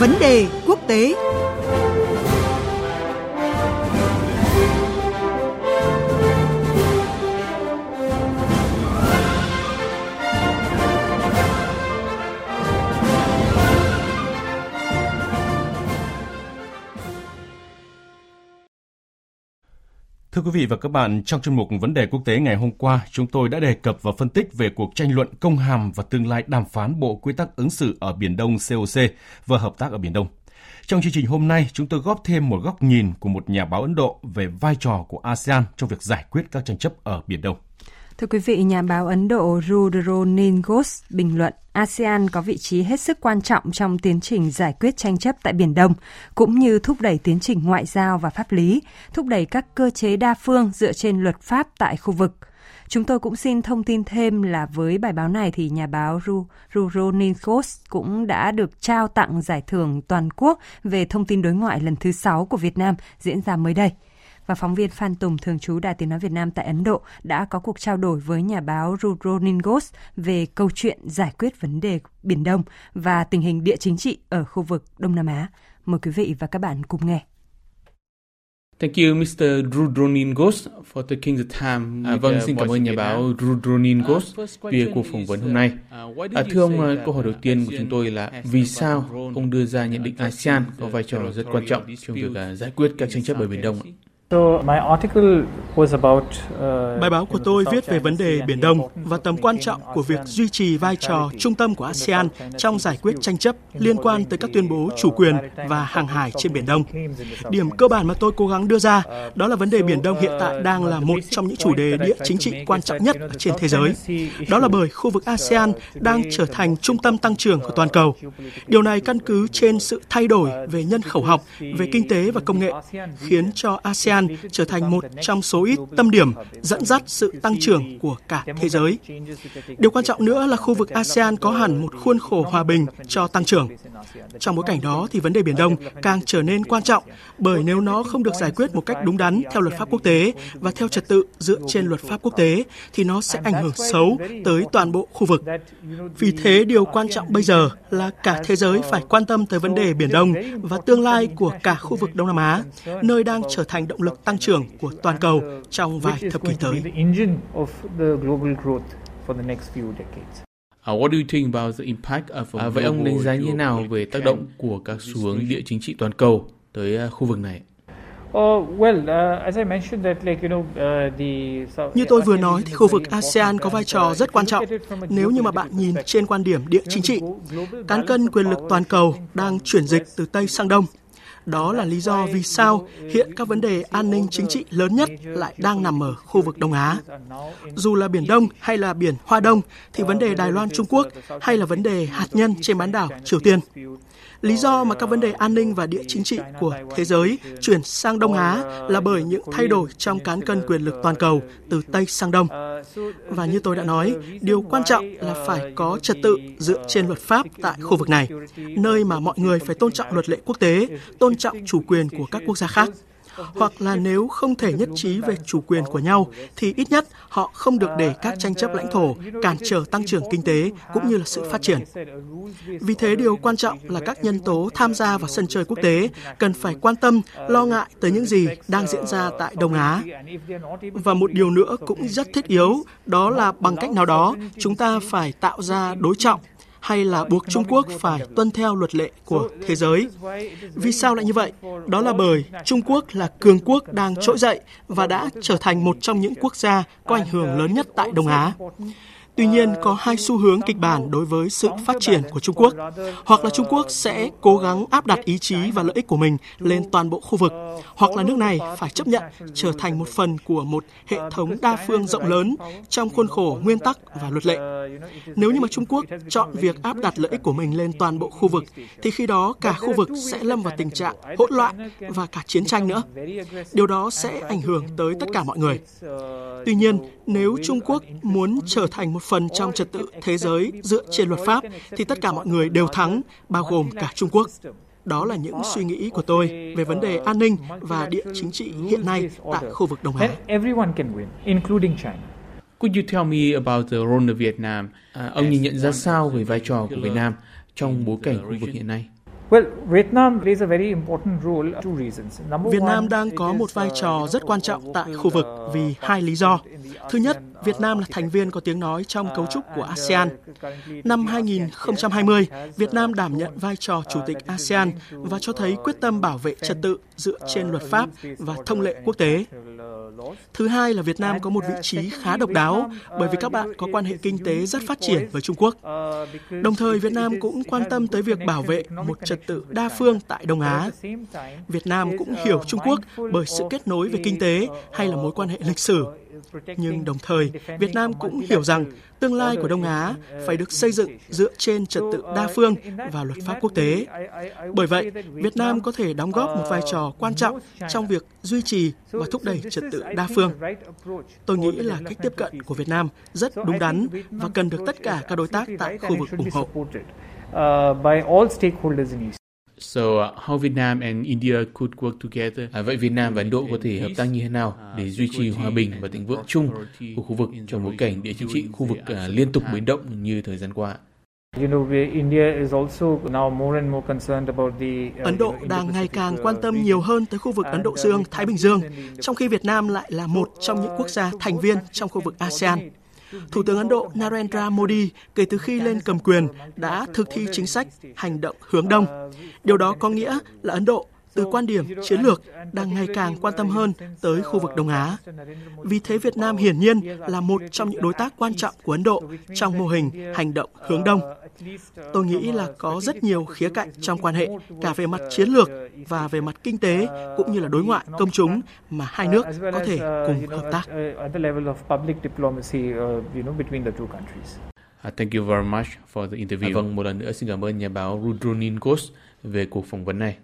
Vấn đề quốc tế. Thưa quý vị và các bạn, trong chuyên mục Vấn đề quốc tế ngày hôm qua, chúng tôi đã đề cập và phân tích về cuộc tranh luận công hàm và tương lai đàm phán Bộ Quy tắc ứng xử ở Biển Đông COC và hợp tác ở Biển Đông. Trong chương trình hôm nay, chúng tôi góp thêm một góc nhìn của một nhà báo Ấn Độ về vai trò của ASEAN trong việc giải quyết các tranh chấp ở Biển Đông. Thưa quý vị, nhà báo Ấn Độ Rudro Ningos bình luận ASEAN có vị trí hết sức quan trọng trong tiến trình giải quyết tranh chấp tại Biển Đông, cũng như thúc đẩy tiến trình ngoại giao và pháp lý, thúc đẩy các cơ chế đa phương dựa trên luật pháp tại khu vực. Chúng tôi cũng xin thông tin thêm là với bài báo này thì nhà báo Ruro Nikos cũng đã được trao tặng giải thưởng toàn quốc về thông tin đối ngoại lần thứ 6 của Việt Nam diễn ra mới đây và phóng viên Phan Tùng thường trú Đài Tiếng Nói Việt Nam tại Ấn Độ đã có cuộc trao đổi với nhà báo Rudro Ningos về câu chuyện giải quyết vấn đề Biển Đông và tình hình địa chính trị ở khu vực Đông Nam Á. Mời quý vị và các bạn cùng nghe. Thank you, Mr. Rudronin Ghost, for taking the time. À, vâng, xin cảm ơn nhà báo Rudronin Ghost vì cuộc phỏng vấn hôm nay. À, thưa ông, câu hỏi đầu tiên của chúng tôi là vì sao ông đưa ra nhận định ASEAN có vai trò rất quan trọng trong việc giải quyết các tranh chấp ở Biển Đông? Bài báo của tôi viết về vấn đề Biển Đông và tầm quan trọng của việc duy trì vai trò trung tâm của ASEAN trong giải quyết tranh chấp liên quan tới các tuyên bố chủ quyền và hàng hải trên Biển Đông. Điểm cơ bản mà tôi cố gắng đưa ra đó là vấn đề Biển Đông hiện tại đang là một trong những chủ đề địa chính trị quan trọng nhất trên thế giới. Đó là bởi khu vực ASEAN đang trở thành trung tâm tăng trưởng của toàn cầu. Điều này căn cứ trên sự thay đổi về nhân khẩu học, về kinh tế và công nghệ, khiến cho ASEAN ASEAN trở thành một trong số ít tâm điểm dẫn dắt sự tăng trưởng của cả thế giới. Điều quan trọng nữa là khu vực ASEAN có hẳn một khuôn khổ hòa bình cho tăng trưởng. Trong bối cảnh đó thì vấn đề Biển Đông càng trở nên quan trọng bởi nếu nó không được giải quyết một cách đúng đắn theo luật pháp quốc tế và theo trật tự dựa trên luật pháp quốc tế thì nó sẽ ảnh hưởng xấu tới toàn bộ khu vực. Vì thế điều quan trọng bây giờ là cả thế giới phải quan tâm tới vấn đề Biển Đông và tương lai của cả khu vực Đông Nam Á, nơi đang trở thành động lực tăng trưởng của toàn cầu trong vài thập kỷ tới. Uh, what do you think about the impact of uh, vậy ông đánh giá như thế nào về tác động của các xu hướng địa chính trị toàn cầu tới uh, khu vực này? Như tôi vừa nói thì khu vực ASEAN có vai trò rất quan trọng nếu như mà bạn nhìn trên quan điểm địa chính trị. Cán cân quyền lực toàn cầu đang chuyển dịch từ Tây sang Đông đó là lý do vì sao hiện các vấn đề an ninh chính trị lớn nhất lại đang nằm ở khu vực Đông Á. Dù là Biển Đông hay là Biển Hoa Đông thì vấn đề Đài Loan Trung Quốc hay là vấn đề hạt nhân trên bán đảo Triều Tiên Lý do mà các vấn đề an ninh và địa chính trị của thế giới chuyển sang Đông Á là bởi những thay đổi trong cán cân quyền lực toàn cầu từ Tây sang Đông. Và như tôi đã nói, điều quan trọng là phải có trật tự dựa trên luật pháp tại khu vực này, nơi mà mọi người phải tôn trọng luật lệ quốc tế, tôn trọng chủ quyền của các quốc gia khác hoặc là nếu không thể nhất trí về chủ quyền của nhau thì ít nhất họ không được để các tranh chấp lãnh thổ cản trở tăng trưởng kinh tế cũng như là sự phát triển. Vì thế điều quan trọng là các nhân tố tham gia vào sân chơi quốc tế cần phải quan tâm, lo ngại tới những gì đang diễn ra tại Đông Á. Và một điều nữa cũng rất thiết yếu, đó là bằng cách nào đó chúng ta phải tạo ra đối trọng hay là buộc Trung Quốc phải tuân theo luật lệ của thế giới. Vì sao lại như vậy? Đó là bởi Trung Quốc là cường quốc đang trỗi dậy và đã trở thành một trong những quốc gia có ảnh hưởng lớn nhất tại Đông Á. Tuy nhiên, có hai xu hướng kịch bản đối với sự phát triển của Trung Quốc. Hoặc là Trung Quốc sẽ cố gắng áp đặt ý chí và lợi ích của mình lên toàn bộ khu vực, hoặc là nước này phải chấp nhận trở thành một phần của một hệ thống đa phương rộng lớn trong khuôn khổ nguyên tắc và luật lệ. Nếu như mà Trung Quốc chọn việc áp đặt lợi ích của mình lên toàn bộ khu vực, thì khi đó cả khu vực sẽ lâm vào tình trạng hỗn loạn và cả chiến tranh nữa. Điều đó sẽ ảnh hưởng tới tất cả mọi người. Tuy nhiên, nếu Trung Quốc muốn trở thành một phần trong trật tự thế giới dựa trên luật pháp thì tất cả mọi người đều thắng, bao gồm cả Trung Quốc. Đó là những suy nghĩ của tôi về vấn đề an ninh và địa chính trị hiện nay tại khu vực Đông Á. Could you tell me about the role of Vietnam? À, ông nhìn nhận ra sao về vai trò của Việt Nam trong bối cảnh khu vực hiện nay? Việt Nam đang có một vai trò rất quan trọng tại khu vực vì hai lý do. Thứ nhất, Việt Nam là thành viên có tiếng nói trong cấu trúc của ASEAN. Năm 2020, Việt Nam đảm nhận vai trò chủ tịch ASEAN và cho thấy quyết tâm bảo vệ trật tự dựa trên luật pháp và thông lệ quốc tế. Thứ hai là Việt Nam có một vị trí khá độc đáo bởi vì các bạn có quan hệ kinh tế rất phát triển với Trung Quốc. Đồng thời, Việt Nam cũng quan tâm tới việc bảo vệ một trật tự đa phương tại Đông Á. Việt Nam cũng hiểu Trung Quốc bởi sự kết nối về kinh tế hay là mối quan hệ lịch sử nhưng đồng thời Việt Nam cũng hiểu rằng tương lai của Đông Á phải được xây dựng dựa trên trật tự đa phương và luật pháp quốc tế. Bởi vậy, Việt Nam có thể đóng góp một vai trò quan trọng trong việc duy trì và thúc đẩy trật tự đa phương. Tôi nghĩ là cách tiếp cận của Việt Nam rất đúng đắn và cần được tất cả các đối tác tại khu vực ủng hộ. So uh, how Vietnam and India could work together? À, vậy Việt Nam và Ấn Độ có thể hợp tác như thế nào để duy trì hòa bình và thịnh vượng chung của khu vực trong bối cảnh địa chính trị khu vực uh, liên tục biến động như thời gian qua? Ấn Độ đang ngày càng quan tâm nhiều hơn tới khu vực Ấn Độ Dương, Thái Bình Dương, trong khi Việt Nam lại là một trong những quốc gia thành viên trong khu vực ASEAN. Thủ tướng Ấn Độ Narendra Modi kể từ khi lên cầm quyền đã thực thi chính sách hành động hướng đông. Điều đó có nghĩa là Ấn Độ từ quan điểm chiến lược đang ngày càng quan tâm hơn tới khu vực Đông Á. Vì thế Việt Nam hiển nhiên là một trong những đối tác quan trọng của Ấn Độ trong mô hình hành động hướng đông. Tôi nghĩ là có rất nhiều khía cạnh trong quan hệ, cả về mặt chiến lược và về mặt kinh tế cũng như là đối ngoại công chúng mà hai nước có thể cùng hợp tác. Uh, thank you very much for the interview. À, vâng, một lần nữa xin cảm ơn nhà báo Rudronin Ghosh về cuộc phỏng vấn này.